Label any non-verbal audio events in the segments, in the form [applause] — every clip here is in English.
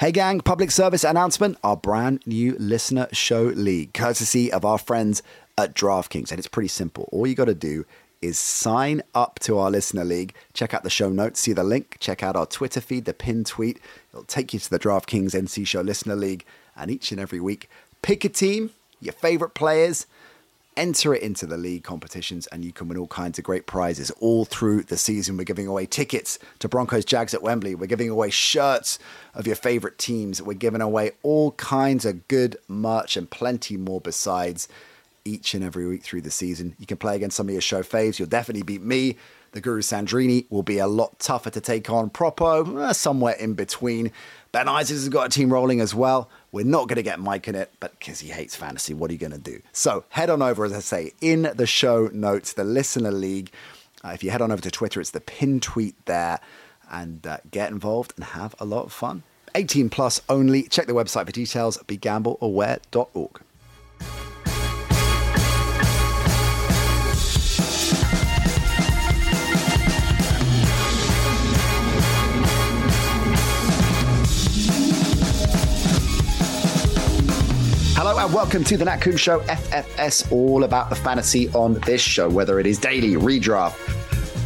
Hey, gang, public service announcement our brand new listener show league, courtesy of our friends at DraftKings. And it's pretty simple. All you got to do is sign up to our listener league. Check out the show notes, see the link, check out our Twitter feed, the pin tweet. It'll take you to the DraftKings NC Show Listener League. And each and every week, pick a team, your favorite players, enter it into the league competitions, and you can win all kinds of great prizes all through the season. We're giving away tickets to Broncos Jags at Wembley. We're giving away shirts of your favorite teams. We're giving away all kinds of good merch and plenty more besides each and every week through the season. You can play against some of your show faves. You'll definitely beat me. The Guru Sandrini will be a lot tougher to take on. Propo, uh, somewhere in between. Ben Isaacs has got a team rolling as well. We're not going to get Mike in it, but because he hates fantasy, what are you going to do? So head on over, as I say, in the show notes, the Listener League. Uh, if you head on over to Twitter, it's the pin tweet there, and uh, get involved and have a lot of fun. 18 plus only. Check the website for details. BeGambleAware.org. and welcome to the Nat Coombs Show FFS, all about the fantasy on this show, whether it is daily, redraft,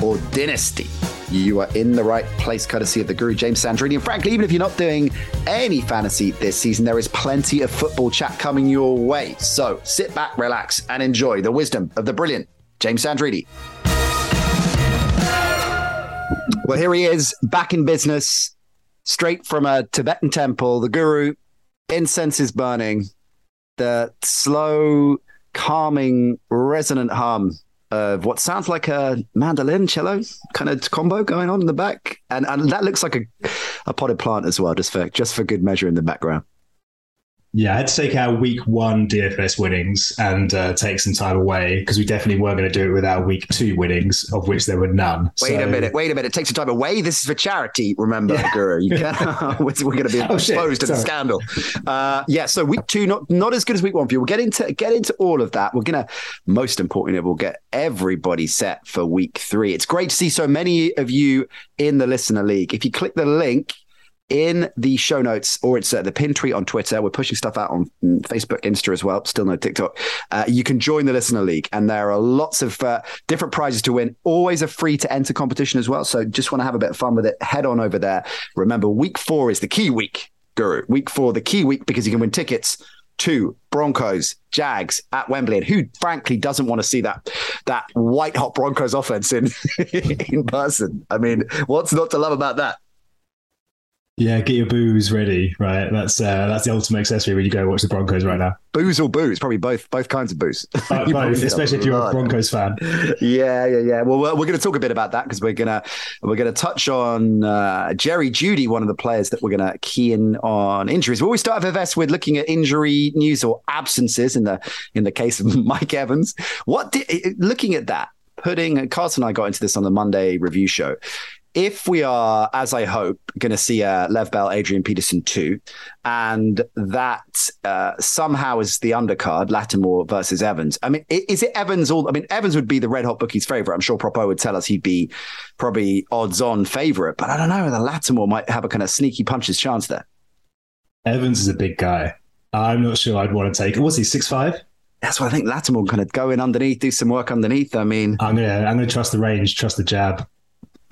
or dynasty. You are in the right place, courtesy of the Guru James Sandrini. And frankly, even if you're not doing any fantasy this season, there is plenty of football chat coming your way. So sit back, relax, and enjoy the wisdom of the brilliant James Sandrini. Well, here he is, back in business, straight from a Tibetan temple. The Guru, incense is burning the slow, calming, resonant hum of what sounds like a mandolin cello kind of combo going on in the back, and and that looks like a a potted plant as well, just for just for good measure in the background. Yeah, I had to take our week one DFS winnings and uh, take some time away because we definitely weren't going to do it with our week two winnings, of which there were none. Wait so... a minute, wait a minute. Take some time away. This is for charity, remember, yeah. Guru. You [laughs] [laughs] we're going to be oh, exposed to the scandal. Uh, yeah, so week two, not not as good as week one for you. We'll get into get into all of that. We're going to, most importantly, we'll get everybody set for week three. It's great to see so many of you in the listener league. If you click the link in the show notes, or it's uh, the pin tweet on Twitter. We're pushing stuff out on mm, Facebook, Insta as well. Still no TikTok. Uh, you can join the listener league, and there are lots of uh, different prizes to win. Always a free to enter competition as well. So just want to have a bit of fun with it. Head on over there. Remember, week four is the key week, Guru. Week four, the key week, because you can win tickets to Broncos, Jags at Wembley, and who frankly doesn't want to see that that white hot Broncos offense in [laughs] in person? I mean, what's not to love about that? Yeah, get your booze ready, right? That's uh, that's the ultimate accessory when you go watch the Broncos right now. Booze or booze? Probably both both kinds of booze. Uh, [laughs] both, especially if you're a Broncos fan. Yeah, yeah, yeah. Well, we're, we're going to talk a bit about that because we're gonna we're gonna touch on uh, Jerry Jeudy, one of the players that we're going to key in on injuries. Well, we start FFS with looking at injury news or absences in the in the case of [laughs] Mike Evans. What did, looking at that? Putting Carson and I got into this on the Monday review show if we are, as I hope, going to see a Lev Bell, Adrian Peterson too, and that uh, somehow is the undercard, Lattimore versus Evans. I mean, is it Evans? All I mean, Evans would be the red hot bookies' favorite. I'm sure Propo would tell us he'd be probably odds on favorite, but I don't know. The Lattimore might have a kind of sneaky punches chance there. Evans is a big guy. I'm not sure I'd want to take. Was he six five? That's what I think. Lattimore kind of go in underneath, do some work underneath. I mean, I'm gonna I'm gonna trust the range, trust the jab.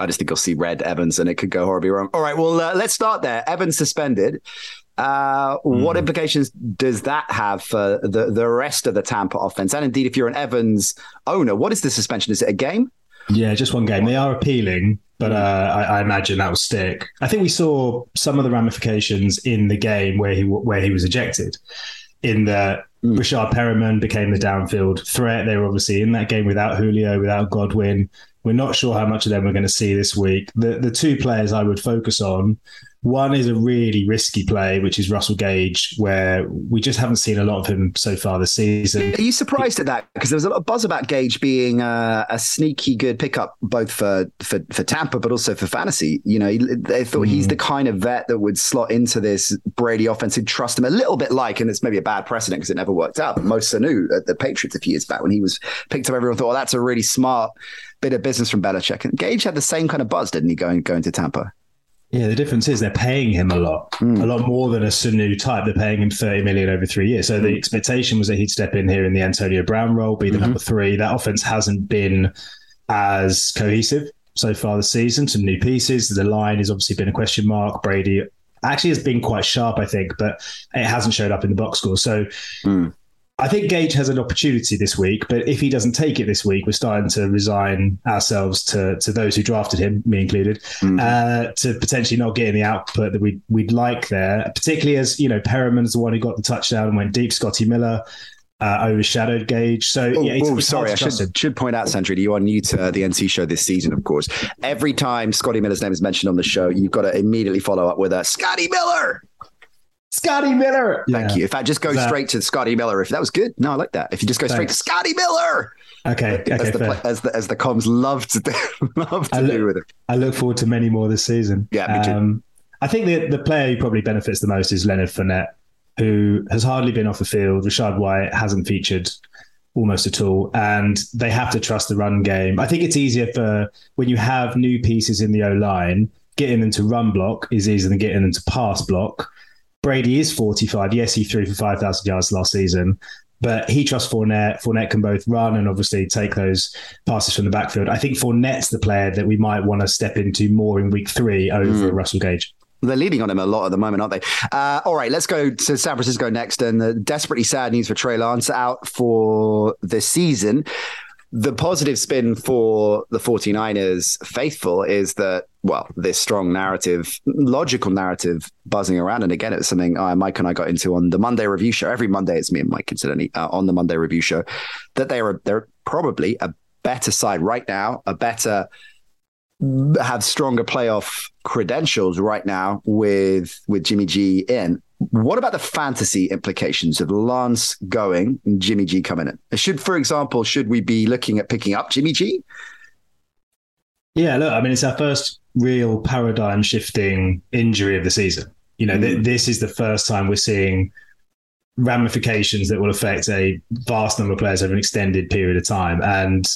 I just think I'll see red Evans and it could go horribly wrong. All right, well, uh, let's start there. Evans suspended. Uh, what implications does that have for the, the rest of the Tampa offense? And indeed, if you're an Evans owner, what is the suspension? Is it a game? Yeah, just one game. They are appealing, but uh, I, I imagine that will stick. I think we saw some of the ramifications in the game where he where he was ejected. In that Mm. Rashad Perriman became the downfield threat. They were obviously in that game without Julio, without Godwin. We're not sure how much of them we're going to see this week. The the two players I would focus on. One is a really risky play, which is Russell Gage, where we just haven't seen a lot of him so far this season. Are you surprised at that? Because there was a lot of buzz about Gage being uh, a sneaky good pickup, both for, for for Tampa, but also for fantasy. You know, they thought he's the kind of vet that would slot into this Brady offense who'd trust him a little bit like, and it's maybe a bad precedent because it never worked out. But Mo Sanu at the Patriots a few years back when he was picked up, everyone thought, well, that's a really smart bit of business from Belichick. And Gage had the same kind of buzz, didn't he, going going to Tampa? Yeah, the difference is they're paying him a lot, hmm. a lot more than a Sanu type. They're paying him thirty million over three years. So the hmm. expectation was that he'd step in here in the Antonio Brown role, be the mm-hmm. number three. That offense hasn't been as cohesive so far this season. Some new pieces. The line has obviously been a question mark. Brady actually has been quite sharp, I think, but it hasn't showed up in the box score. So. Hmm. I think Gage has an opportunity this week, but if he doesn't take it this week, we're starting to resign ourselves to to those who drafted him, me included, uh, to potentially not getting the output that we'd we'd like there. Particularly as you know, Perriman's the one who got the touchdown and went deep. Scotty Miller uh, overshadowed Gage. So Oh, yeah, it's, oh, it's sorry, I hard to trust should, should point out, Sandra, you are new to the NC show this season, of course. Every time Scotty Miller's name is mentioned on the show, you've got to immediately follow up with a Scotty Miller. Scotty Miller. Thank Yeah. you. If I just go That- straight to Scotty Miller. If that was good, no, I like that. If you just go straight Thanks. to Scotty Miller, Okay, okay, as the as the as the comms love to do, [laughs] love to I do look- with it. I look forward to many more this season. Yeah, me too. Um, I think the the player who probably benefits the most is Leonard Fournette, who has hardly been off the field. Rachaad White hasn't featured almost at all, and they have to trust the run game. I think it's easier for when you have new pieces in the O line. Getting them to run block is easier than getting them to pass block. Brady is 45. Yes, he threw for 5,000 yards last season, but he trusts Fournette. Fournette can both run and obviously take those passes from the backfield. I think Fournette's the player that we might want to step into more in week three over Russell Gage. They're leading on him a lot at the moment, aren't they? Uh, all right, let's go to San Francisco next. And the desperately sad news for Trey Lance out for the season. The positive spin for the 49ers faithful is that, well, this strong narrative, logical narrative buzzing around. And again, it's something uh, Mike and I got into on the Monday review show. Every Monday, it's me and Mike, incidentally, uh, on the Monday review show, that they are they're probably a better side right now, a better have stronger playoff credentials right now with with Jimmy G in. What about the fantasy implications of Lance going and Jimmy G coming in? Should, for example, should we be looking at picking up Jimmy G? Yeah, look, I mean, it's our first real paradigm shifting injury of the season. You know, th- mm. this is the first time we're seeing ramifications that will affect a vast number of players over an extended period of time. And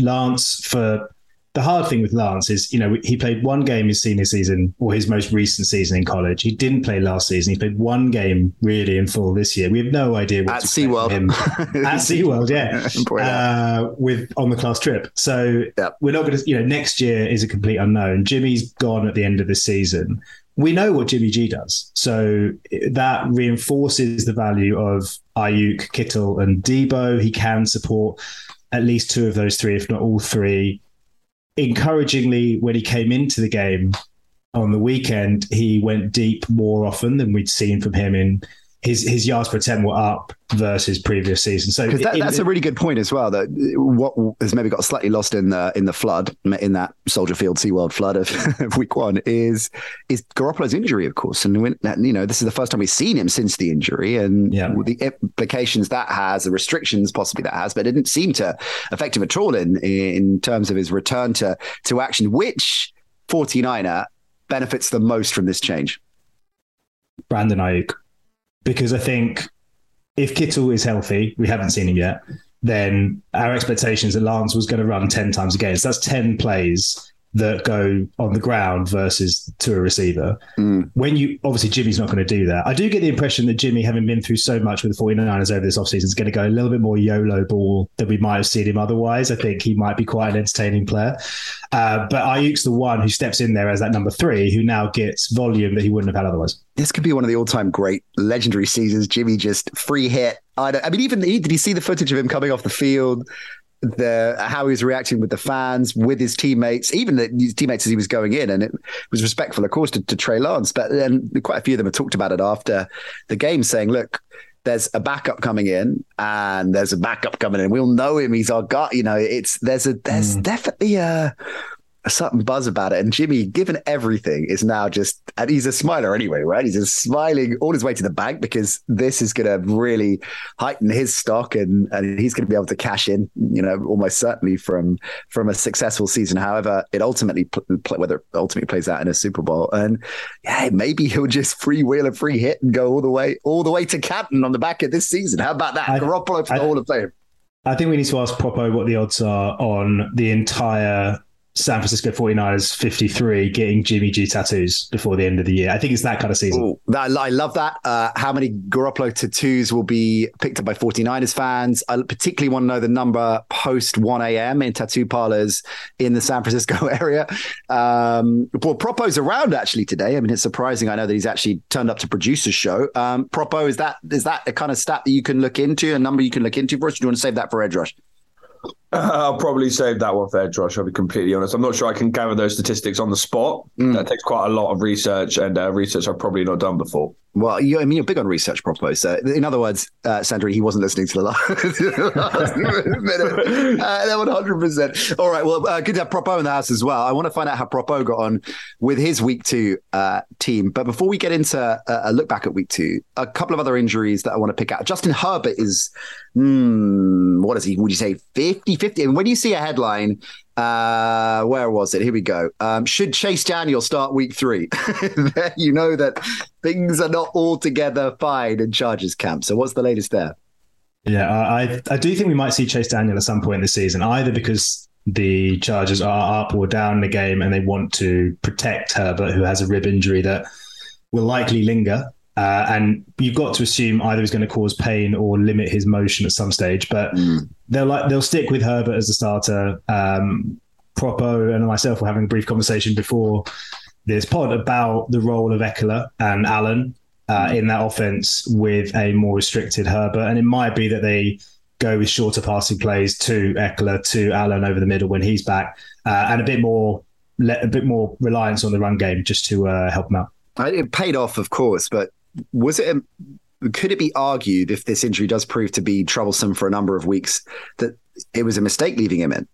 Lance, for the hard thing with Lance is, you know, he played one game his senior season or his most recent season in college. He didn't play last season. He played one game really in full this year. We have no idea what At to SeaWorld. him at [laughs] SeaWorld, yeah, [laughs] uh, with on the class trip. So Yep. we're not going to, you know, next year is a complete unknown. Jimmy's gone at the end of the season. We know what Jimmy G does. So that reinforces the value of Aiyuk, Kittle, and Deebo. He can support at least two of those three, if not all three. Encouragingly, when he came into the game on the weekend, he went deep more often than we'd seen from him in his his yards per attempt were up versus previous season. So that, in- that's a really good point as well. That what has maybe got slightly lost in the in the flood in that Soldier Field SeaWorld flood of, [laughs] of week one is is Garoppolo's injury, of course. And when, you know this is the first time we've seen him since the injury, and Yeah. the implications that has, the restrictions possibly that has, but it didn't seem to affect him at all in in terms of his return to to action. Which 49er benefits the most from this change? Brandon Aiyuk because I think if Kittle is healthy, we haven't seen him yet, then our expectations that Lance was going to run 10 times a game. So that's 10 plays that go on the ground versus to a receiver. Mm. When you obviously Jimmy's not going to do that. I do get the impression that Jimmy, having been through so much with the 49ers over this offseason, is going to go a little bit more YOLO ball than we might have seen him otherwise. I think he might be quite an entertaining player. Uh, but Aiyuk's the one who steps in there as that number three who now gets volume that he wouldn't have had otherwise. This could be one of the all-time great legendary seasons. Jimmy just free hit. I, I mean, even did you see the footage of him coming off the field? The how he was reacting with the fans, with his teammates, even the, his teammates as he was going in, and it was respectful, of course, to, to Trey Lance. But then quite a few of them have talked about it after the game, saying, "Look, there's a backup coming in, and there's a backup coming in. We'll know him. He's our guy. You know, it's there's a there's mm. definitely a a certain buzz about it. And Jimmy, given everything, is now just, and he's a smiler anyway, right? He's just smiling all his way to the bank because this is going to really heighten his stock and, and he's going to be able to cash in, you know, almost certainly from from a successful season. However, it ultimately, whether it ultimately plays out in a Super Bowl. And yeah, maybe he'll just freewheel a free hit and go all the way, all the way to captain on the back of this season. How about that? I, Garoppolo for I, the Hall of Fame. I think we need to ask Propo what the odds are on the entire San Francisco 49ers 53 getting Jimmy G tattoos before the end of the year. I think it's that kind of season. Ooh, that, I love that. Uh, how many Garoppolo tattoos will be picked up by 49ers fans? I particularly want to know the number post 1 a.m. in tattoo parlors in the San Francisco [laughs] area. Um, well, Propo's around actually today. I mean, it's surprising. I know that he's actually turned up to produce a show. Um, Propo, is that is that a kind of stat that you can look into, a number you can look into for us? do you want to save that for Edge Rush? [laughs] I'll probably save that one for Edge Rush. I'll be completely honest. I'm not sure I can gather those statistics on the spot. Mm. That takes quite a lot of research and uh, research I've probably not done before. Well, you, I mean, you're big on research, Propo. So, in other words, uh, Sandra, he wasn't listening to the last, [laughs] minute. [laughs] Uh, 100%. All right. Well, uh, good to have Propo in the house as well. I want to find out how Propo got on with his week two uh, team. But before we get into a, a look back at week two, a couple of other injuries that I want to pick out. Justin Herbert is, hmm, what is he? Would you say 50 50? And when you see a headline, uh, where was it? Here we go. Um, should Chase Daniel start week three? [laughs] you know that things are not altogether fine in Chargers camp. So what's the latest there? Yeah, I I do think we might see Chase Daniel at some point this season, either because the Chargers are up or down in the game and they want to protect Herbert, who has a rib injury that will likely linger. Uh, and you've got to assume either he's going to cause pain or limit his motion at some stage. But mm. they'll like they'll stick with Herbert as the starter. Um, Propo and myself were having a brief conversation before this pod about the role of Ekeler and Allen uh, mm. in that offense with a more restricted Herbert, and it might be that they go with shorter passing plays to Ekeler to Allen over the middle when he's back, uh, and a bit more a bit more reliance on the run game just to uh, help him out. It paid off, of course, but was it? A, could it be argued if this injury does prove to be troublesome for a number of weeks that it was a mistake leaving him in?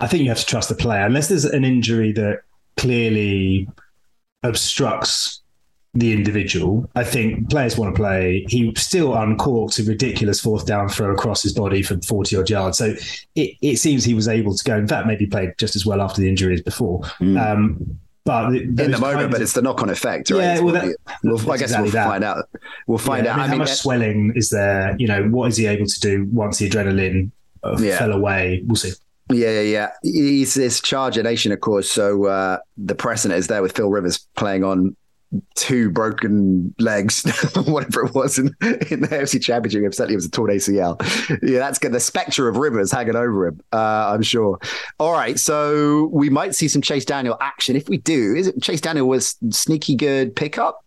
I think you have to trust the player, unless there's an injury that clearly obstructs the individual. I think players want to play. He still uncorked a ridiculous fourth down throw across his body from 40 odd yards. So it, it seems he was able to go. In fact, maybe played just as well after the injury as before. Mm. Um, but in the moment, but it's the knock-on effect, right? Yeah, well, that, we'll, I guess exactly we'll that. find out. We'll find yeah, out. I mean, how much swelling is there? You know, what is he able to do once the adrenaline uh, yeah. fell away? We'll see. Yeah, yeah, He's this Charger Nation, of course. So uh, the precedent is there with Phil Rivers playing on two broken legs, [laughs] whatever it was in, in the AFC Championship. Certainly, it was a torn ACL. Yeah, that's good. The spectre of Rivers hanging over him. Uh, I'm sure. All right, so we might see some Chase Daniel action. If we do, is it Chase Daniel was sneaky good pickup?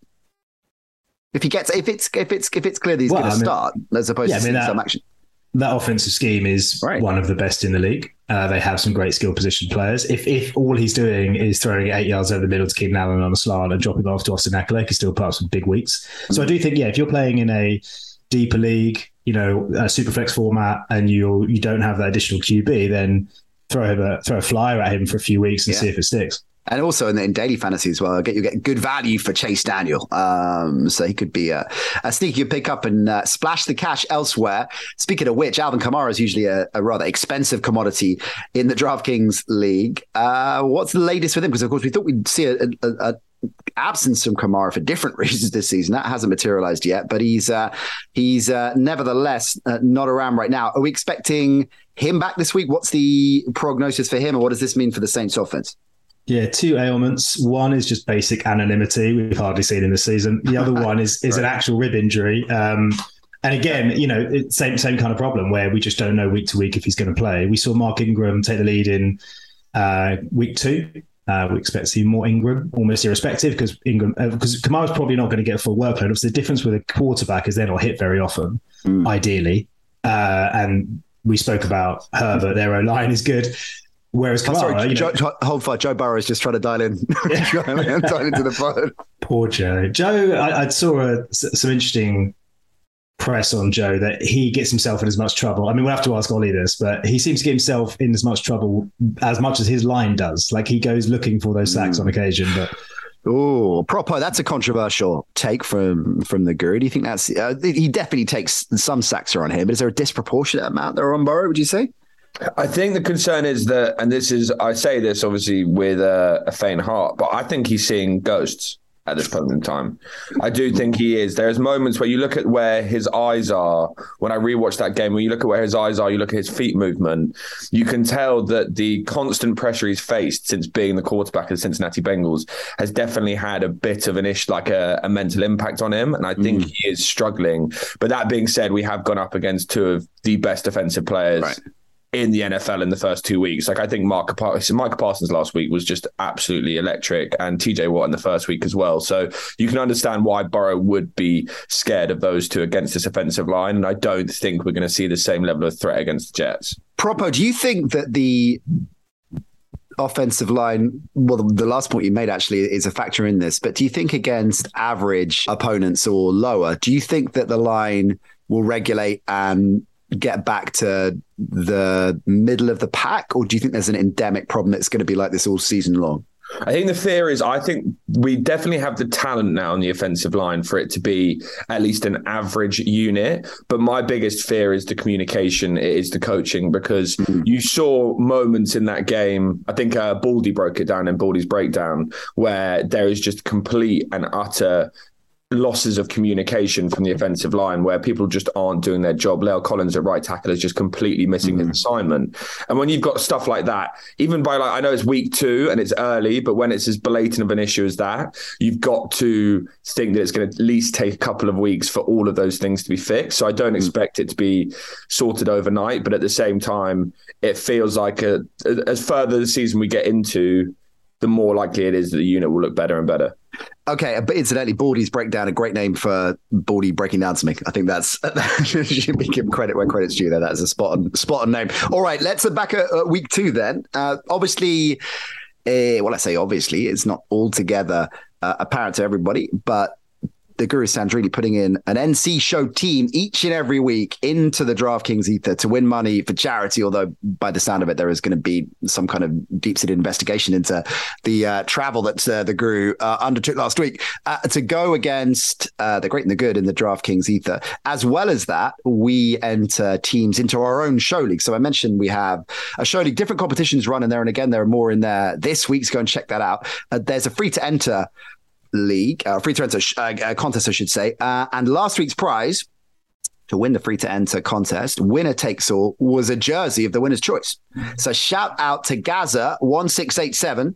If he gets, if it's if it's if it's clear that he's well, going to start, as opposed yeah, to I mean, that, some action. That offensive scheme is right. one of the best in the league. Uh, they have some great skill position players. If if all he's doing is throwing eight yards over the middle to Keenan Allen on a slant and dropping off to Austin Ekeler, he still put up some big weeks. Mm-hmm. So I do think, yeah, if you're playing in a deeper league, you know, a super flex format, and you you don't have that additional QB, then throw a throw a flyer at him for a few weeks and yeah. see if it sticks and also in, in, daily fantasy as well. Get you get good value for Chase Daniel, um, so he could be a, a sneaky pick up and uh, splash the cash elsewhere. Speaking of which, Alvin Kamara is usually a, a, rather expensive commodity in the DraftKings league. Uh, what's the latest with him? Because of course we thought we'd see a, a absence from Kamara for different [laughs] reasons this season. That hasn't materialized yet, but he's uh, he's uh, nevertheless uh, not around right now. Are we expecting him back this week? What's the prognosis for him, or what does this mean for the Saints offense? Yeah, two ailments. One is just basic anonymity. We've hardly seen in this season. The other [laughs] one is is an actual rib injury. Um, and again, you know, same same kind of problem where we just don't know week to week if he's going to play. We saw Mark Ingram take the lead in uh, week two. Uh, we expect to see more Ingram, almost irrespective, because Ingram because uh, Kamara's probably not going to get a full workload. Obviously, the difference with a quarterback is they're not hit very often, mm. ideally. Uh, and we spoke about Herbert. Their own line is good. Whereas Kamara, oh, sorry, Joe, know, hold fire. Joe Burrow is just [laughs] trying to dial in, dial into the phone. Poor Joe. Joe, I, I saw a, some interesting press on Joe that he gets himself in as much trouble. I mean, we'll have to ask Ollie this, but he seems to get himself in as much trouble as much as his line does. Like he goes looking for those sacks mm. on occasion, but. Oh, proper. That's a controversial take from from the guru. Do you think that's uh, he definitely takes some sacks are on him, but is there a disproportionate amount that are on Burrow? Would you say? I think the concern is that, and this is I say this obviously with a, a faint heart, but I think he's seeing ghosts at this point in time. I do think he is. There's moments where you look at where his eyes are. When I rewatch that game, when you look at where his eyes are, you look at his feet movement, you can tell that the constant pressure he's faced since being the quarterback of the Cincinnati Bengals has definitely had a bit of an issue, like a, a mental impact on him. And I think mm. he is struggling. But that being said, we have gone up against two of the best defensive players. Right in the NFL in the first two weeks. Like I think Mark Micah Parsons last week was just absolutely electric, and TJ Watt in the first week as well. So you can understand why Burrow would be scared of those two against this offensive line, and I don't think we're going to see the same level of threat against the Jets. Propo, do you think that the offensive line, well, the last point you made actually is a factor in this, but do you think against average opponents or lower, do you think that the line will regulate and get back to the middle of the pack, or do you think there's an endemic problem that's going to be like this all season long? I think the fear is I think we definitely have the talent now on the offensive line for it to be at least an average unit. But my biggest fear is the communication, it is the coaching, because mm-hmm. you saw moments in that game. I think uh, Baldy broke it down in Baldy's breakdown, where there is just complete and utter losses of communication from the offensive line where people just aren't doing their job. La'el Collins at right tackle is just completely missing mm-hmm. his assignment. And when you've got stuff like that, even by like, I know it's week two and it's early, but when it's as blatant of an issue as that, you've got to think that it's going to at least take a couple of weeks for all of those things to be fixed. So I don't mm-hmm. expect it to be sorted overnight, but at the same time, it feels like a, as further the season we get into, the more likely it is that the unit will look better and better. Okay, but incidentally, Baldy's breakdown a great name for Baldy breaking down me. I think that's [laughs] should be given credit where credit's due. There, that is a spot on spot on name. All right, let's look back at, at week two then. Uh, obviously, uh, well, I say obviously, it's not altogether uh, apparent to everybody, but the Guru Sandrini putting in an NC show team each and every week into the DraftKings ether to win money for charity. Although, by the sound of it, there is going to be some kind of deep seated investigation into the uh, travel that uh, the Guru uh, undertook last week uh, to go against uh, the great and the good in the DraftKings ether. As well as that, we enter teams into our own show league. So I mentioned we have a show league, different competitions running there. And again, there are more in there this week. So go and check that out. Uh, there's a free to enter league, uh, free to enter sh- uh, uh contest, I should say. Uh, and last week's prize to win the free to enter contest, winner takes all, was a jersey of the winner's choice. So shout out to Gaza1687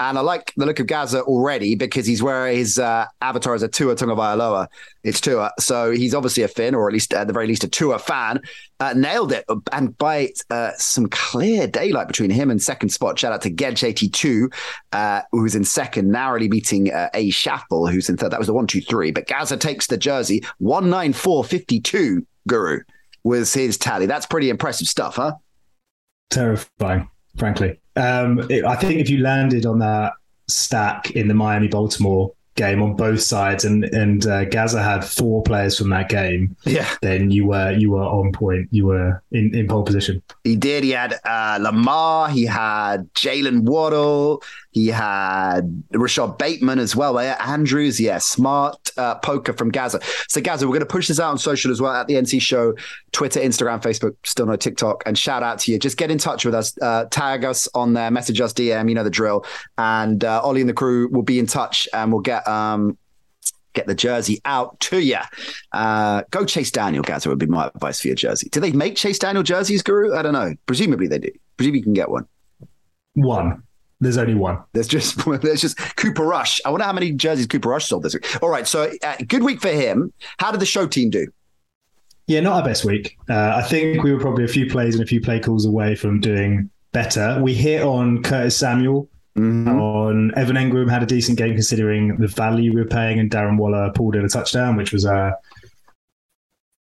and I like the look of Gaza already because he's wearing his uh, avatar as a Tua Tagovailoa. It's Tua. So he's obviously a Finn, or at least at the very least a Tua fan. Uh, nailed it. And by uh, some clear daylight between him and second spot, shout out to Gedge82, uh, who's in second, narrowly beating uh, A. Shaffle, who's in third. That was the one, two, three. But Gaza takes the jersey. 194.52, Guru, was his tally. That's pretty impressive stuff, huh? Terrifying, frankly. Um, it, I think if you landed on that stack in the Miami Baltimore game on both sides, and and uh, Gaza had four players from that game. Yeah, then you were you were on point. You were in, in pole position. He did. He had uh, Lamar. He had Jalen Waddle. He had Rashod Bateman as well. Andrews, yeah, Smart, uh, poker from Gaza. So, Gaza, we're going to push this out on social as well at the NC Show, Twitter, Instagram, Facebook, still no TikTok. And shout out to you. Just get in touch with us, uh, tag us on there, message us, DM, you know the drill. And uh, Ollie and the crew will be in touch and we'll get. Um, get the jersey out to you. Uh, go Chase Daniel, Gaza would be my advice for your jersey. Do they make Chase Daniel jerseys, Guru? I don't know. Presumably they do. Presumably you can get one. One. There's only one. There's just [laughs] there's just Cooper Rush. I wonder how many jerseys Cooper Rush sold this week. All right, so uh, good week for him. How did the show team do? Yeah, not our best week. Uh, I think we were probably a few plays and a few play calls away from doing better. We hit on Curtis Samuel. Mm-hmm. On Evan Engram had a decent game considering the value we were paying, and Darren Waller pulled in a touchdown, which was uh,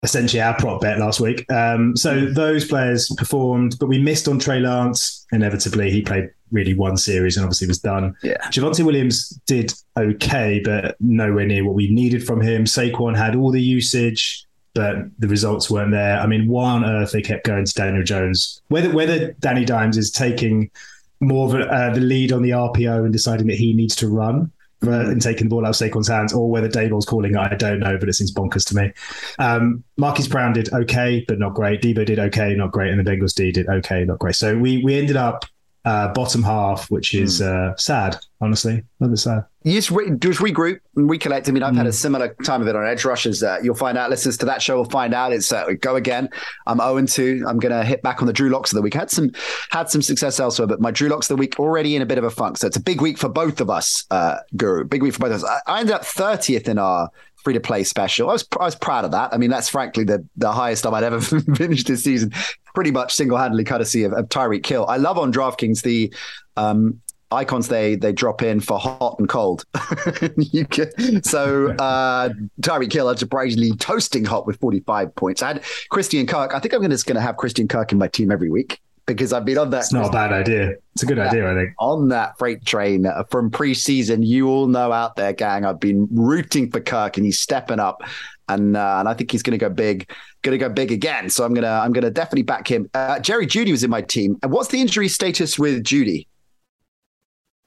essentially our prop bet last week. Um, so those players performed, but we missed on Trey Lance. Inevitably, he played really one series and obviously was done. Yeah. Javonte Williams did okay, but nowhere near what we needed from him. Saquon had all the usage, but the results weren't there. I mean, why on earth they kept going to Daniel Jones? Whether whether Danny Dimes is taking more of a, uh, the lead on the RPO and deciding that he needs to run and taking the ball out of Saquon's hands, or whether Daboll's calling it, I don't know, but it seems bonkers to me. Um, Marquise Brown did okay, but not great. Deebo did okay, not great, and the Bengals D did okay, not great. So we we ended up uh, bottom half, which is mm. uh, sad, honestly. A little bit sad. You just, re- just regroup and recollect. I mean, I've mm. had a hmm. similar time of it on Edge Rushers. Uh, you'll find out, listeners to that show will find out. It's uh, go again. I'm 0 2. I'm going to hit back on the Drew Locks of the week. Had some had some success elsewhere, but my Drew Locks of the week already in a bit of a funk. So it's a big week for both of us, uh, Guru. Big week for both of us. I, I ended up 30th in our free to play special. I was I was proud of that. I mean, that's frankly the the highest I've ever [laughs] finished this season, pretty much single handedly courtesy of, of Tyreek Hill. I love on DraftKings the um, icons they they drop in for hot and cold. [laughs] can, so uh, Tyreek Hill surprisingly toasting hot with 45 points. I had Christian Kirk. I think I'm just going to have Christian Kirk in my team every week because I've been on that. It's not a bad idea. It's a good idea, I think. On that freight train from preseason, you all know out there, gang. I've been rooting for Kirk, and he's stepping up, and uh, and I think he's going to go big, going to go big again. So I'm gonna I'm gonna definitely back him. Uh, Jerry Jeudy was in my team. And what's the injury status with Jeudy?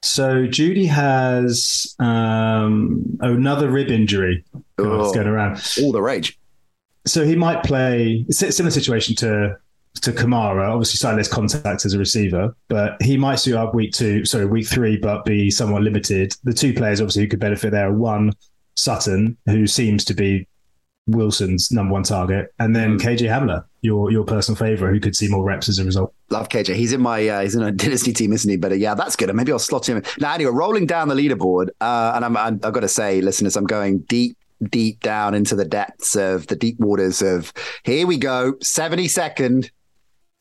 So Jeudy has um, another rib injury oh, going around. All the rage. So he might play. Similar situation to to Kamara, obviously less contact as a receiver, but he might suit up week two, sorry, week three, but be somewhat limited. The two players obviously who could benefit there are one, Sutton, who seems to be Wilson's number one target, and then mm. KJ Hamler, your your personal favorite, who could see more reps as a result. Love KJ. He's in my uh, he's in a dynasty team, isn't he? But uh, yeah, that's good. maybe I'll slot him. In. Now, anyway, rolling down the leaderboard, uh, and I'm, I'm I've got to say, listeners, I'm going deep deep down into the depths of the deep waters of here we go 72nd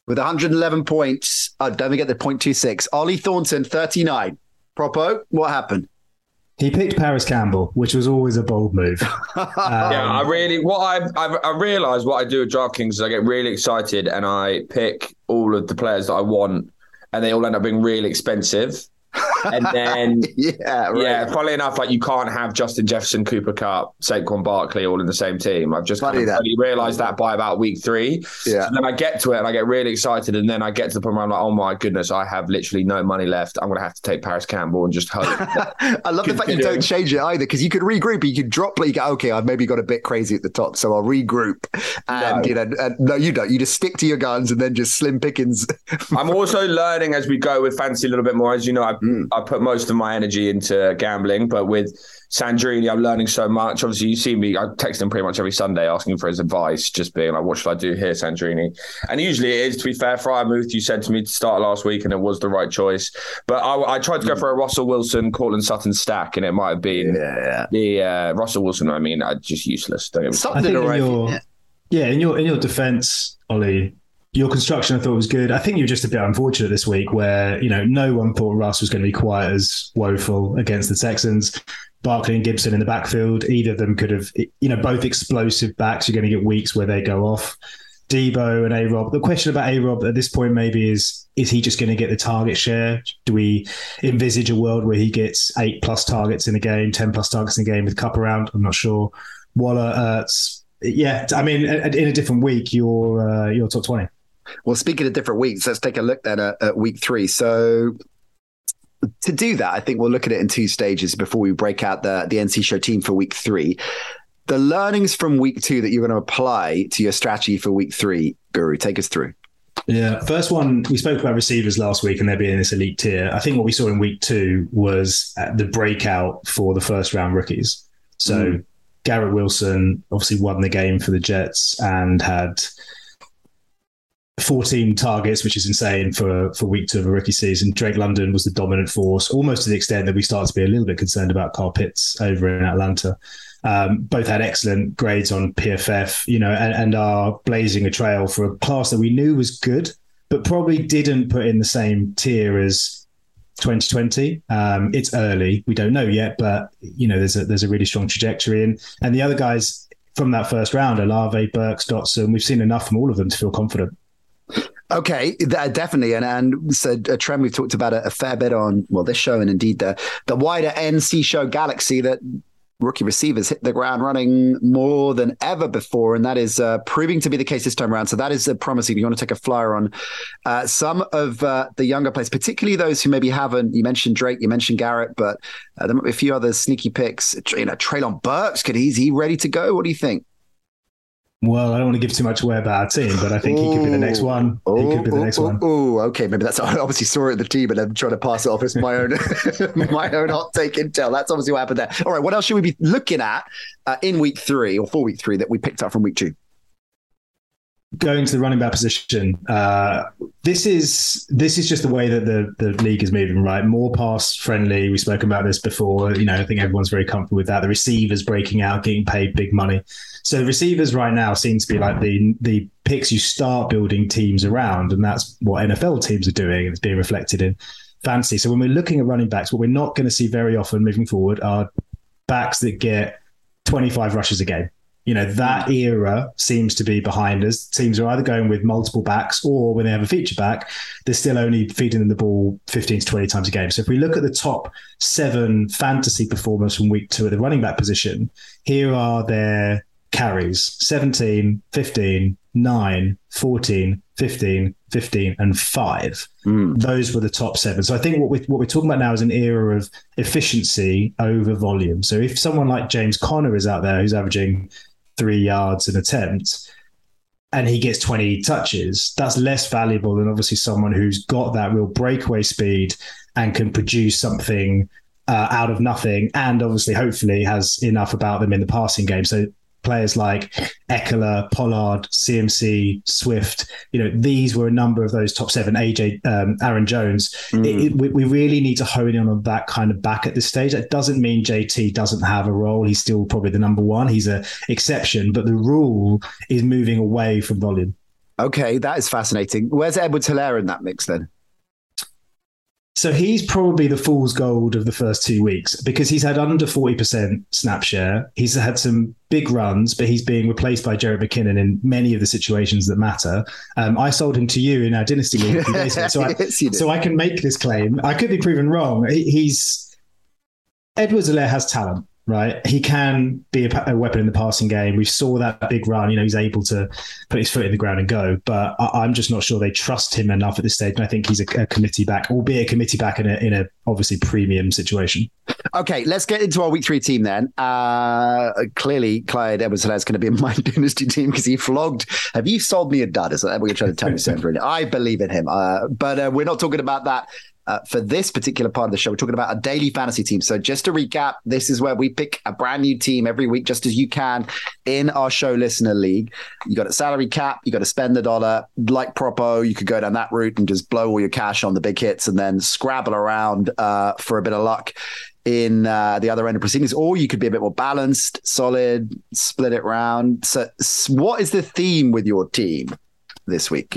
with 111 points. Oh, don't forget the 0.26. Ollie Thornton, 39. Propo, what happened? He picked Parris Campbell, which was always a bold move. um, [laughs] yeah, I really what I I, I realize what I do at DraftKings is I get really excited and I pick all of the players that I want, and they all end up being really expensive [laughs] and then [laughs] yeah, right. yeah. Funnily enough, like you can't have Justin Jefferson, Cooper Kupp, Saquon Barkley all in the same team. I've just kind of realized that by about week three. Yeah. So then I get to it and I get really excited, and then I get to the point where I'm like, oh my goodness, I have literally no money left. I'm gonna have to take Parris Campbell and just hope. [laughs] I love the fact you don't change it either because you could regroup. You could drop. You go, okay, I've maybe got a bit crazy at the top, so I'll regroup. And no. you know, and, no, you don't. You just stick to your guns and then just slim pickings. I'm also learning as we go with fantasy a little bit more. As you know, I, mm. I put most of my energy into gambling, but with Sandrini, I'm learning so much. Obviously, you see me, I text him pretty much every Sunday asking for his advice, just being like, what should I do here, Sandrini? And usually it is, to be fair, Freiermuth, you said to me to start last week, and it was the right choice. But I, I tried to go mm. for a Russell Wilson, Courtland Sutton stack, and it might have been yeah. the uh, Russell Wilson, I mean, uh, just useless. Don't I think in your, yeah. yeah, in your, in your defense, Ollie, your construction I thought was good. I think you're just a bit unfortunate this week where, you know, no one thought Russ was going to be quite as woeful against the Texans. Barkley and Gibson in the backfield, either of them could have, you know, both explosive backs. You're going to get weeks where they go off. Deebo and A Rob. The question about A Rob at this point maybe is is he just going to get the target share? Do we envisage a world where he gets eight plus targets in a game, 10 plus targets in a game with Kupp around? I'm not sure. Waller, Ertz, yeah, I mean, in a different week, you're uh, you're top 20. Well, speaking of different weeks, let's take a look then at, at week three. So to do that, I think we'll look at it in two stages before we break out the, the NC show team for week three. The learnings from week two that you're going to apply to your strategy for week three, Guru, take us through. Yeah, first one we spoke about receivers last week and they're being this elite tier. I think what we saw in week two was uh, the breakout for the first round rookies. So mm. Garrett Wilson obviously won the game for the Jets and had 14 targets, which is insane for, for week two of a rookie season. Drake London was the dominant force, almost to the extent that we start to be a little bit concerned about Kyle Pitts over in Atlanta. Um, both had excellent grades on PFF, you know, and, and are blazing a trail for a class that we knew was good, but probably didn't put in the same tier as 2020. Um, it's early, we don't know yet, but you know, there's a there's a really strong trajectory, and and the other guys from that first round, Olave, Burks, Dotson, we've seen enough from all of them to feel confident. Okay, definitely, and and it's a, a, trend we've talked about a, a, fair bit on well this show and indeed the the wider NC show galaxy that rookie receivers hit the ground running more than ever before, and that is uh, proving to be the case this time around. So that is uh, promising. You want to take a flyer on uh, some of uh, the younger players, particularly those who maybe haven't. You mentioned Drake, you mentioned Garrett, but uh, there might be a few other sneaky picks. You know, Treylen Burks, could he, is he ready to go? What do you think? Well, I don't want to give too much away about our team, but I think ooh, he could be the next one. He could be the next ooh, one. Oh, okay. Maybe that's [laughs] I obviously saw it at the team, and I'm trying to pass it off as my own [laughs] my own hot take intel. That's obviously what happened there. All right, what else should we be looking at uh, in week three or for week three that we picked up from week two? Going to the running back position, uh, this is this is just the way that the the league is moving, right? More pass friendly. We've spoken about this before. You know, I think everyone's very comfortable with that. The receivers breaking out, getting paid big money. So receivers right now seem to be like the the picks you start building teams around, and that's what NFL teams are doing, and it's being reflected in fantasy. So when we're looking at running backs, what we're not going to see very often moving forward are backs that get 25 rushes a game. You know, that era seems to be behind us. Teams are either going with multiple backs or when they have a feature back, they're still only feeding them the ball 15 to 20 times a game. So if we look at the top seven fantasy performers from week two at the running back position, here are their carries 17, 15, 9, 14, 15, 15, and 5. Mm. Those were the top seven. So I think what we're, what we're talking about now is an era of efficiency over volume. So if someone like James Conner is out there who's averaging three yards an attempt and he gets 20 touches, that's less valuable than obviously someone who's got that real breakaway speed and can produce something uh, out of nothing and obviously hopefully has enough about them in the passing game. So players like Ekeler, Pollard, CMC, Swift. You know, these were a number of those top seven. AJ, um, Aaron Jones. Mm. It, it, we, we, really need to hone in on that kind of back at this stage. That doesn't mean JT doesn't have a role. He's still probably the number one. He's a exception, but the rule is moving away from volume. Okay, that is fascinating. Where's Edwards-Helaire in that mix then? So he's probably the fool's gold of the first two weeks because he's had under 40% snap share. He's had some big runs, but he's being replaced by Jerick McKinnon in many of the situations that matter. Um, I sold him to you in our Dynasty League a few ago, so, I, [laughs] so I can make this claim. I could be proven wrong. He, he's Edwards-Helaire has talent right? He can be a, a, weapon in the passing game. We saw that big run. You know, he's able to put his foot in the ground and go. But I, am just not sure they trust him enough at this stage. And I think he's a, a committee back, albeit a committee back in a, in a obviously premium situation. Okay, let's get into our week three team then. Uh, clearly, Clyde Edwards is going to be in my [laughs] dynasty team because he flogged. Have you sold me a dud? Is that what you're trying to tell me, Sam? I believe in him. Uh, but uh, we're not talking about that uh, for this particular part of the show, we're talking about a daily fantasy team. So, just to recap, this is where we pick a brand new team every week, just as you can in our show listener league. You got a salary cap, you got to spend the dollar. Like Propo, you could go down that route and just blow all your cash on the big hits and then scrabble around uh, for a bit of luck in uh, the other end of proceedings, or you could be a bit more balanced, solid, split it round. So, what is the theme with your team this week?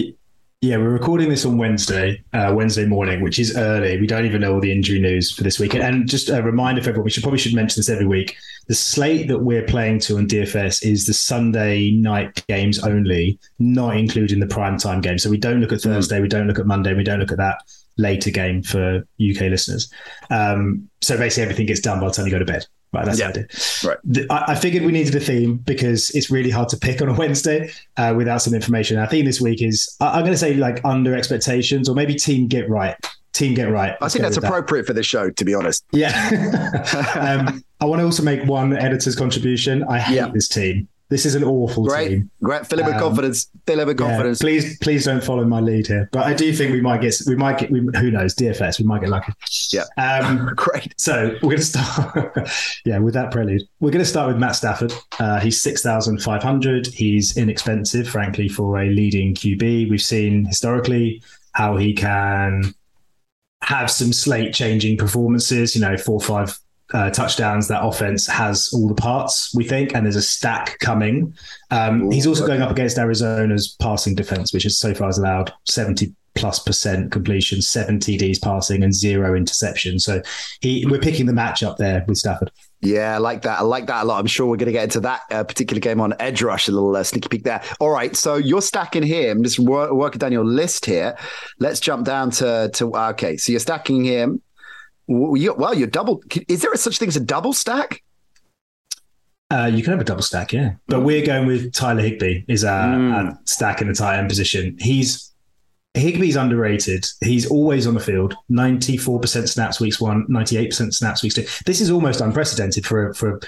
Yeah, we're recording this on Wednesday, uh, Wednesday morning, which is early. We don't even know all the injury news for this week. And just a reminder for everyone, we should probably should mention this every week. The slate that we're playing to on DFS is the Sunday night games only, not including the prime time game. So we don't look at hmm. Thursday, we don't look at Monday, we don't look at that later game for UK listeners. Um, so basically, everything gets done by the time you go to bed. Right, that's yeah. Right. I, I, figured we needed a theme because it's really hard to pick on a [laughs] Wednesday uh, without some information. Our theme this week is I, am going to say like under expectations or maybe team get right team get right. I think that's appropriate that. for the show, to be honest. Yeah. [laughs] um, I want to also make one editor's contribution. I hate yeah. this team. This is an awful Great. team. Great. Fill it with um, confidence. Fill it with confidence. Yeah, please, please don't follow my lead here. But I do think we might get, we might get, we, who knows, DFS, we might get lucky. Yeah. Um, [laughs] Great. So we're going to start, [laughs] yeah, with that prelude. We're going to start with Matt Stafford. Uh, he's 6,500. He's inexpensive, frankly, for a leading QB. We've seen historically how he can have some slate changing performances, you know, four, five uh, touchdowns, that offense has all the parts, we think, and there's a stack coming. Um, he's also going up against Arizona's passing defense, which is so far has allowed 70 plus percent completion, seven TDs passing, and zero interceptions. So he, we're picking the match up there with Stafford. Yeah, I like that. I like that a lot. I'm sure we're going to get into that uh, particular game on Edge Rush, a little uh, sneaky peek there. All right, so you're stacking him. Just work, working down your list here. Let's jump down to to okay. So you're stacking him. Well, you're double. Is there such thing as a double stack? Uh, you can have a double stack, yeah. But we're going with Tyler Higbee is our, mm. our stack in the tight end position. He's Higbee's underrated. He's always on the field. Ninety-four percent snaps weeks one, 98 percent snaps weeks two. This is almost unprecedented for for a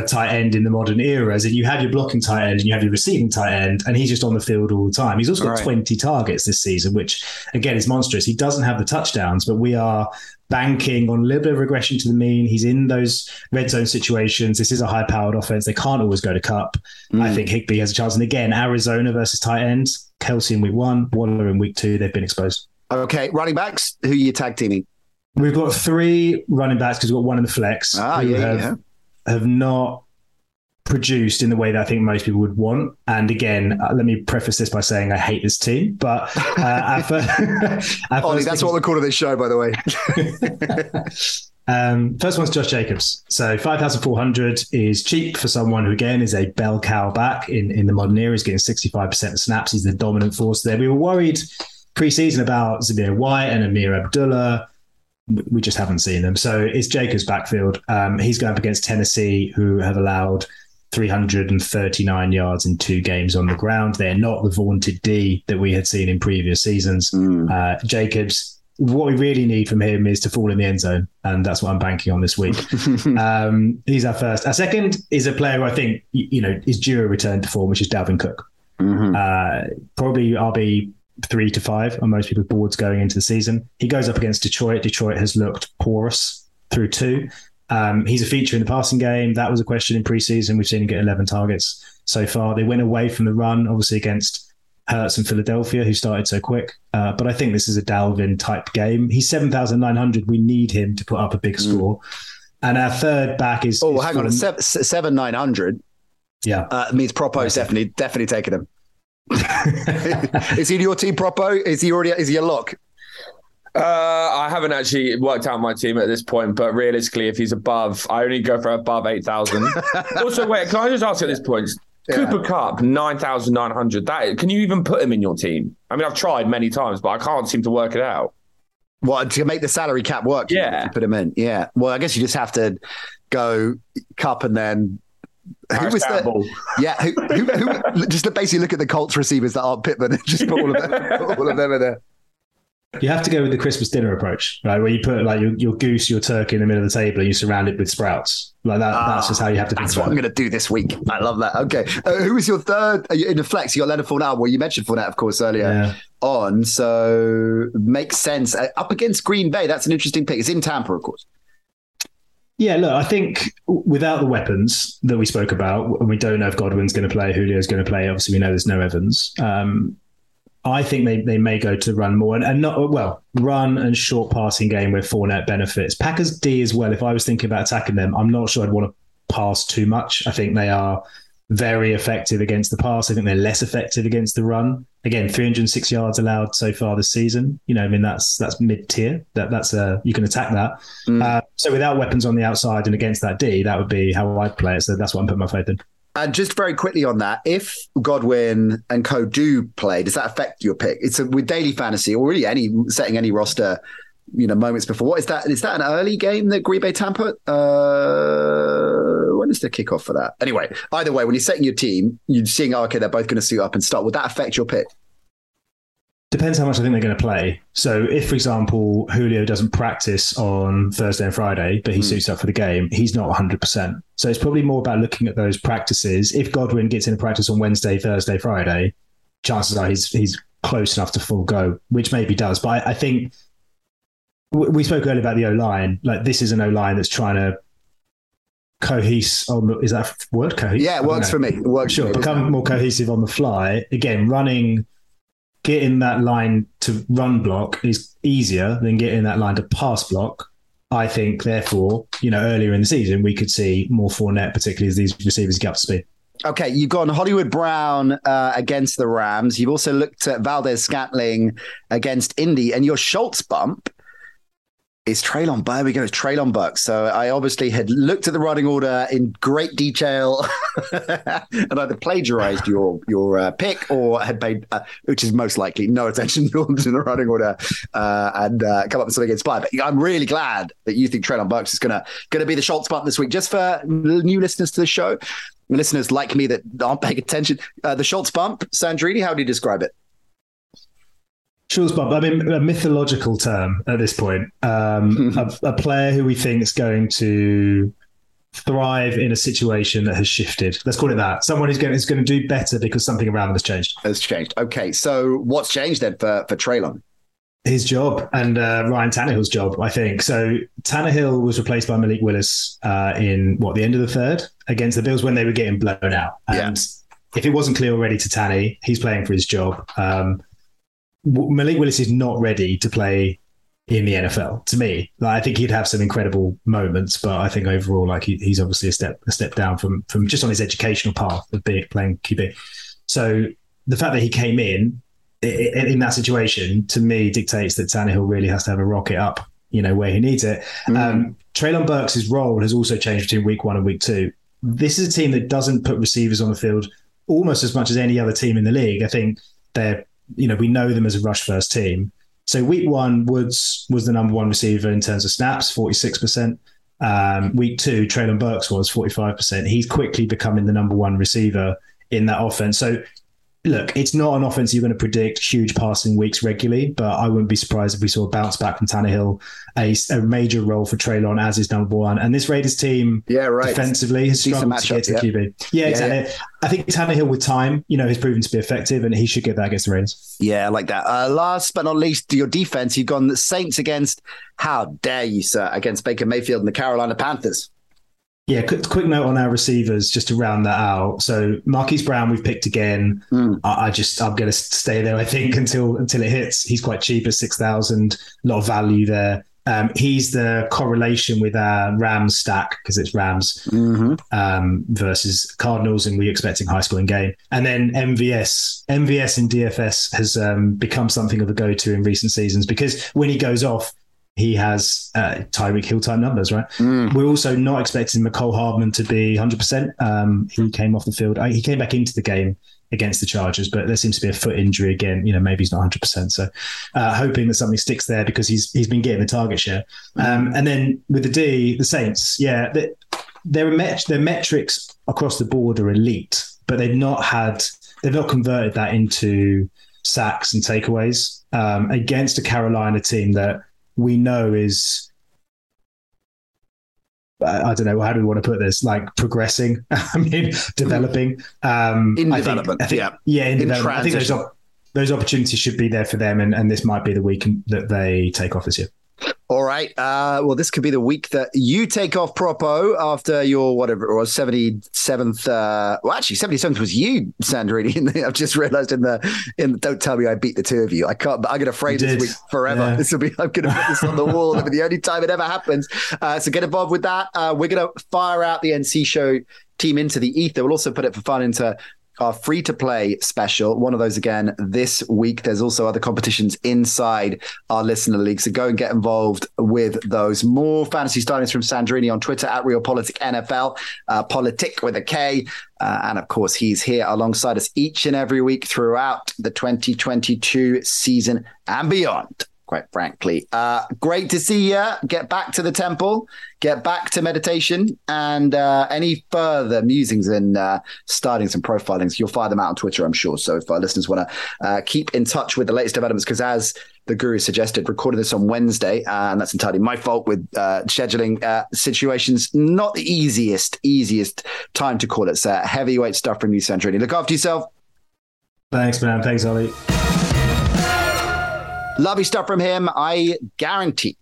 tight end in the modern era. As in, you have your blocking tight end and you have your receiving tight end, and he's just on the field all the time. He's also got right. 20 targets this season, which again is monstrous. He doesn't have the touchdowns, but we are banking on a little bit of regression to the mean. He's in those red zone situations. This is a high powered offense. They can't always go to Kupp. Mm. I think Higbee has a chance. And again, Arizona versus tight ends, Kelce in week one, Waller in week two. They've been exposed. Okay, running backs. Who are you tag teaming? We've got three running backs because we've got one in the flex. Ah, yeah, yeah. Have not produced in the way that I think most people would want. And again, uh, let me preface this by saying I hate this team, but uh, [laughs] [laughs] first, Ollie, that's what we're calling this show, by the way. [laughs] um, first one's Josh Jacobs. So 5,400 is cheap for someone who, again, is a bell cow back in, in the modern era. He's getting 65% of snaps. He's the dominant force there. We were worried preseason about Zamir White and Ameer Abdullah we just haven't seen them. So it's Jacobs' backfield. Um, he's going up against Tennessee, who have allowed 339 yards in two games on the ground. They're not the vaunted D that we had seen in previous seasons. Mm. Uh, Jacobs, what we really need from him is to fall in the end zone, and that's what I'm banking on this week. [laughs] um, he's our first. Our second is a player who I think you know is due a return to form, which is Dalvin Cook. Mm-hmm. Uh, probably RB three to five on most people's boards going into the season. He goes up against Detroit. Detroit has looked porous through two. Um, he's a feature in the passing game. That was a question in preseason. We've seen him get 11 targets so far. They went away from the run, obviously against Hurts and Philadelphia, who started so quick. Uh, but I think this is a Dalvin type game. He's 7,900. We need him to put up a big mm. score. And our third back is. Oh, is hang on. Seven, seven 900. Yeah. Uh, means Propo's definitely, definitely taking him. [laughs] is he in your team, Propo? Is he already, is he a lock? Uh, I haven't actually worked out my team at this point, but realistically, if he's above, I only go for above 8,000. [laughs] also, wait, can I just ask at this point? Yeah. Cooper Kupp 9,900. That Can you even put him in your team? I mean, I've tried many times, but I can't seem to work it out. Well, to make the salary cap work, yeah. put him in. Yeah. Well, I guess you just have to go Cup and then who was the, yeah, who, who, who, just basically look at the Colts receivers that aren't Pittman and just put all of them, all of them in there. You have to go with the Christmas dinner approach, right? Where you put like your, your goose, your turkey in the middle of the table, and you surround it with sprouts. Like that. Ah, that's just how you have to. That's what I'm going to do this week. I love that. Okay, uh, who was your third in the flex? You got Leonard Fournette. Well, you mentioned Fournette, of course, earlier yeah. on. So makes sense. Uh, up against Green Bay, that's an interesting pick. It's in Tampa, of course. Yeah, look, I think without the weapons that we spoke about, and we don't know if Godwin's going to play, Julio's going to play. Obviously, we know there's no Evans. Um, I think they, they may go to run more and, and not well run and short passing game where Fournette benefits. Packers D as well. If I was thinking about attacking them, I'm not sure I'd want to pass too much. I think they are very effective against the pass. I think they're less effective against the run. Again, 306 yards allowed so far this season. You know, I mean that's that's mid tier. That that's a you can attack that. Mm. Uh, so without weapons on the outside and against that D, that would be how I'd play it. So that's what I'm putting my faith in. And just very quickly on that, if Godwin and Co do play, does that affect your pick? It's a, with daily fantasy or really any setting any roster, you know, moments before. What is that? Is that an early game that Green Bay Tampa? Uh, when is the kickoff for that? Anyway, either way, when you're setting your team, you're seeing, oh, okay, they're both going to suit up and start. Would that affect your pick? Depends how much I think they're going to play. So, if, for example, Julio doesn't practice on Thursday and Friday, but he mm. suits up for the game, he's not 100%. So, it's probably more about looking at those practices. If Godwin gets in a practice on Wednesday, Thursday, Friday, chances are he's he's close enough to full go, which maybe does. But I, I think we spoke earlier about the O line. Like, this is an O line that's trying to cohesive on the, is that word cohesive? Yeah, it works for me. It works sure. Become more cohesive on the fly. Again, running getting that line to run block is easier than getting that line to pass block. I think, therefore, you know, earlier in the season, we could see more Fournette, particularly as these receivers get up to speed. Okay, you've gone Hollywood Brown uh, against the Rams. You've also looked at Valdes-Scantling against Indy, and your Schultz bump it's Treylon. There we go. It's Treylon Burks. So I obviously had looked at the running order in great detail [laughs] and either plagiarized your your uh, pick or had paid, uh, which is most likely, no attention [laughs] to the running order uh, and uh, come up with something inspired. But I'm really glad that you think Treylon Burks is gonna gonna be the Schultz bump this week. Just for new listeners to the show, listeners like me that aren't paying attention, uh, the Schultz bump, Sandrini, how do you describe it? Schultz bump. I mean, a mythological term at this point. Um, a, a, player who we think is going to thrive in a situation that has shifted. Let's call it that. Someone who's going, is going to do better because something around them has changed. Has changed. Okay, so what's changed then for for Treylon? His job and uh, Ryan Tannehill's job, I think. So Tannehill was replaced by Malik Willis uh, in what the end of the third against the Bills when they were getting blown out. And yeah. if it wasn't clear already to Tanny, he's playing for his job. Um, Malik Willis is not ready to play in the NFL. To me, like, I think he'd have some incredible moments, but I think overall, like he, he's obviously a step a step down from from just on his educational path of being playing QB. So the fact that he came in in, in that situation to me dictates that Tannehill really has to have a rocket up, you know, where he needs it. Mm. Um, Treylon Burks' role has also changed between week one and week two. This is a team that doesn't put receivers on the field almost as much as any other team in the league. I think they're you know, we know them as a rush first team. So week one, Woods was the number one receiver in terms of snaps, 46%. Um, week two, Treylon Burks was 45%. He's quickly becoming the number one receiver in that offense. So look, it's not an offense you're going to predict huge passing weeks regularly, but I wouldn't be surprised if we saw a bounce back from Tannehill, a, a major role for Treylon as his number one. And this Raiders team, yeah, right. defensively has struggled to get to yep. QB. Yeah, yeah exactly. Yeah. I think Tannehill with time, you know, has proven to be effective, and he should get that against the Raiders. Yeah, I like that. Uh, last but not least, your defense. You've gone the Saints against. How dare you, sir? Against Baker Mayfield and the Carolina Panthers. Yeah, quick, quick, note on our receivers just to round that out. So Marquise Brown, we've picked again. Mm. I, I, just I'm going to stay there. I think until until it hits. He's quite cheap at six thousand. A lot of value there. Um, he's the correlation with our Rams stack because it's Rams mm-hmm. um, versus Cardinals, and we're expecting high scoring game. And then MVS, MVS in DFS has um, become something of a go to in recent seasons because when he goes off, he has uh, Tyreek Hill type numbers, right? Mm. We're also not expecting Mecole Hardman to be 100%. Um, he came off the field. Uh, he came back into the game against the Chargers, but there seems to be a foot injury again. You know, maybe he's not 100%. So uh, hoping that something sticks there because he's he's been getting the target share. Um, and then with the D, the Saints, yeah, they, their, met- their metrics across the board are elite, but they've not had, they've not converted that into sacks and takeaways um, against a Carolina team that – we know is I don't know how do we want to put this? Like progressing [laughs] I mean developing um in I development think, I think, yeah. yeah. In, in development. Transition. I think those, those opportunities should be there for them and, and this might be the week that they take off this year all right. Uh, well, this could be the week that you take off Propo after your whatever it was, 77th. Uh, well, actually, 77th was you, Sandrini. [laughs] I've just realized in the, in don't tell me I beat the two of you. I can't, I'm going to frame this week forever. Yeah. [laughs] This will be, I'm going to put this on the wall. It'll be the only time it ever happens. Uh, so get involved with that. Uh, we're going to fire out the NC show team into the ether. We'll also put it for fun into our free to play special. One of those again this week. There's also other competitions inside our listener league. So go and get involved with those. More fantasy startings from Sandrini on Twitter at RealPolitik NFL, uh, Politik with a K. Uh, and of course, he's here alongside us each and every week throughout the 2022 season and beyond. Quite frankly. Uh, great to see you. Get back to the temple, get back to meditation, and uh, any further musings and uh, starting some profilings, you'll find them out on Twitter, I'm sure. So if our listeners want to uh, keep in touch with the latest developments, because as the guru suggested, recorded this on Wednesday, uh, and that's entirely my fault with uh, scheduling situations. Not the easiest, easiest time to call it. So heavyweight stuff from you, Sandrini. Look after yourself. Thanks, man. Thanks, Ollie. Lovely stuff from him. I guarantee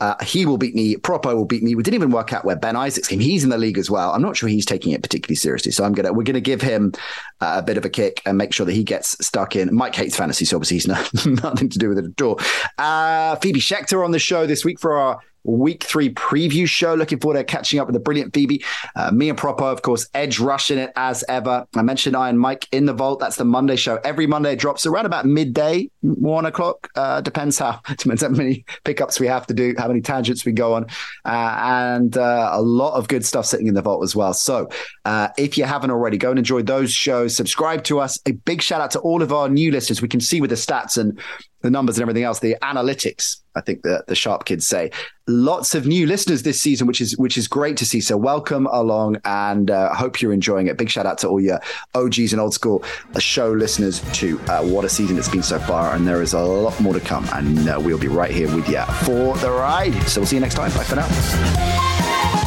uh, he will beat me. Propo will beat me. We didn't even work out where Ben Isaacs came. He's in the league as well. I'm not sure he's taking it particularly seriously. So I'm gonna we're gonna give him uh, a bit of a kick and make sure that he gets stuck in. Mike hates fantasy, so obviously he's not, [laughs] nothing to do with it at all. Uh, Phoebe Schechter on the show this week for our week three preview show. Looking forward to catching up with the brilliant Phoebe. Uh, me and Propo, of course, Edge rushing it as ever. I mentioned Iron Mike in the vault. That's the Monday show. Every Monday drops around about midday, one o'clock. Uh, depends how [laughs] depends how many pickups we have to do, how many tangents we go on, uh, and uh, a lot of good stuff sitting in the vault as well. So uh, if you haven't already, go and enjoy those shows. Subscribe to us. A big shout out to all of our new listeners. We can see with the stats and the numbers and everything else, the analytics. I think the the sharp kids say lots of new listeners this season, which is which is great to see. So welcome along, and uh, hope you're enjoying it. Big shout out to all your OGs and old school show listeners too. Uh, what a season it's been so far, and there is a lot more to come. And uh, we'll be right here with you for the ride. So we'll see you next time. Bye for now.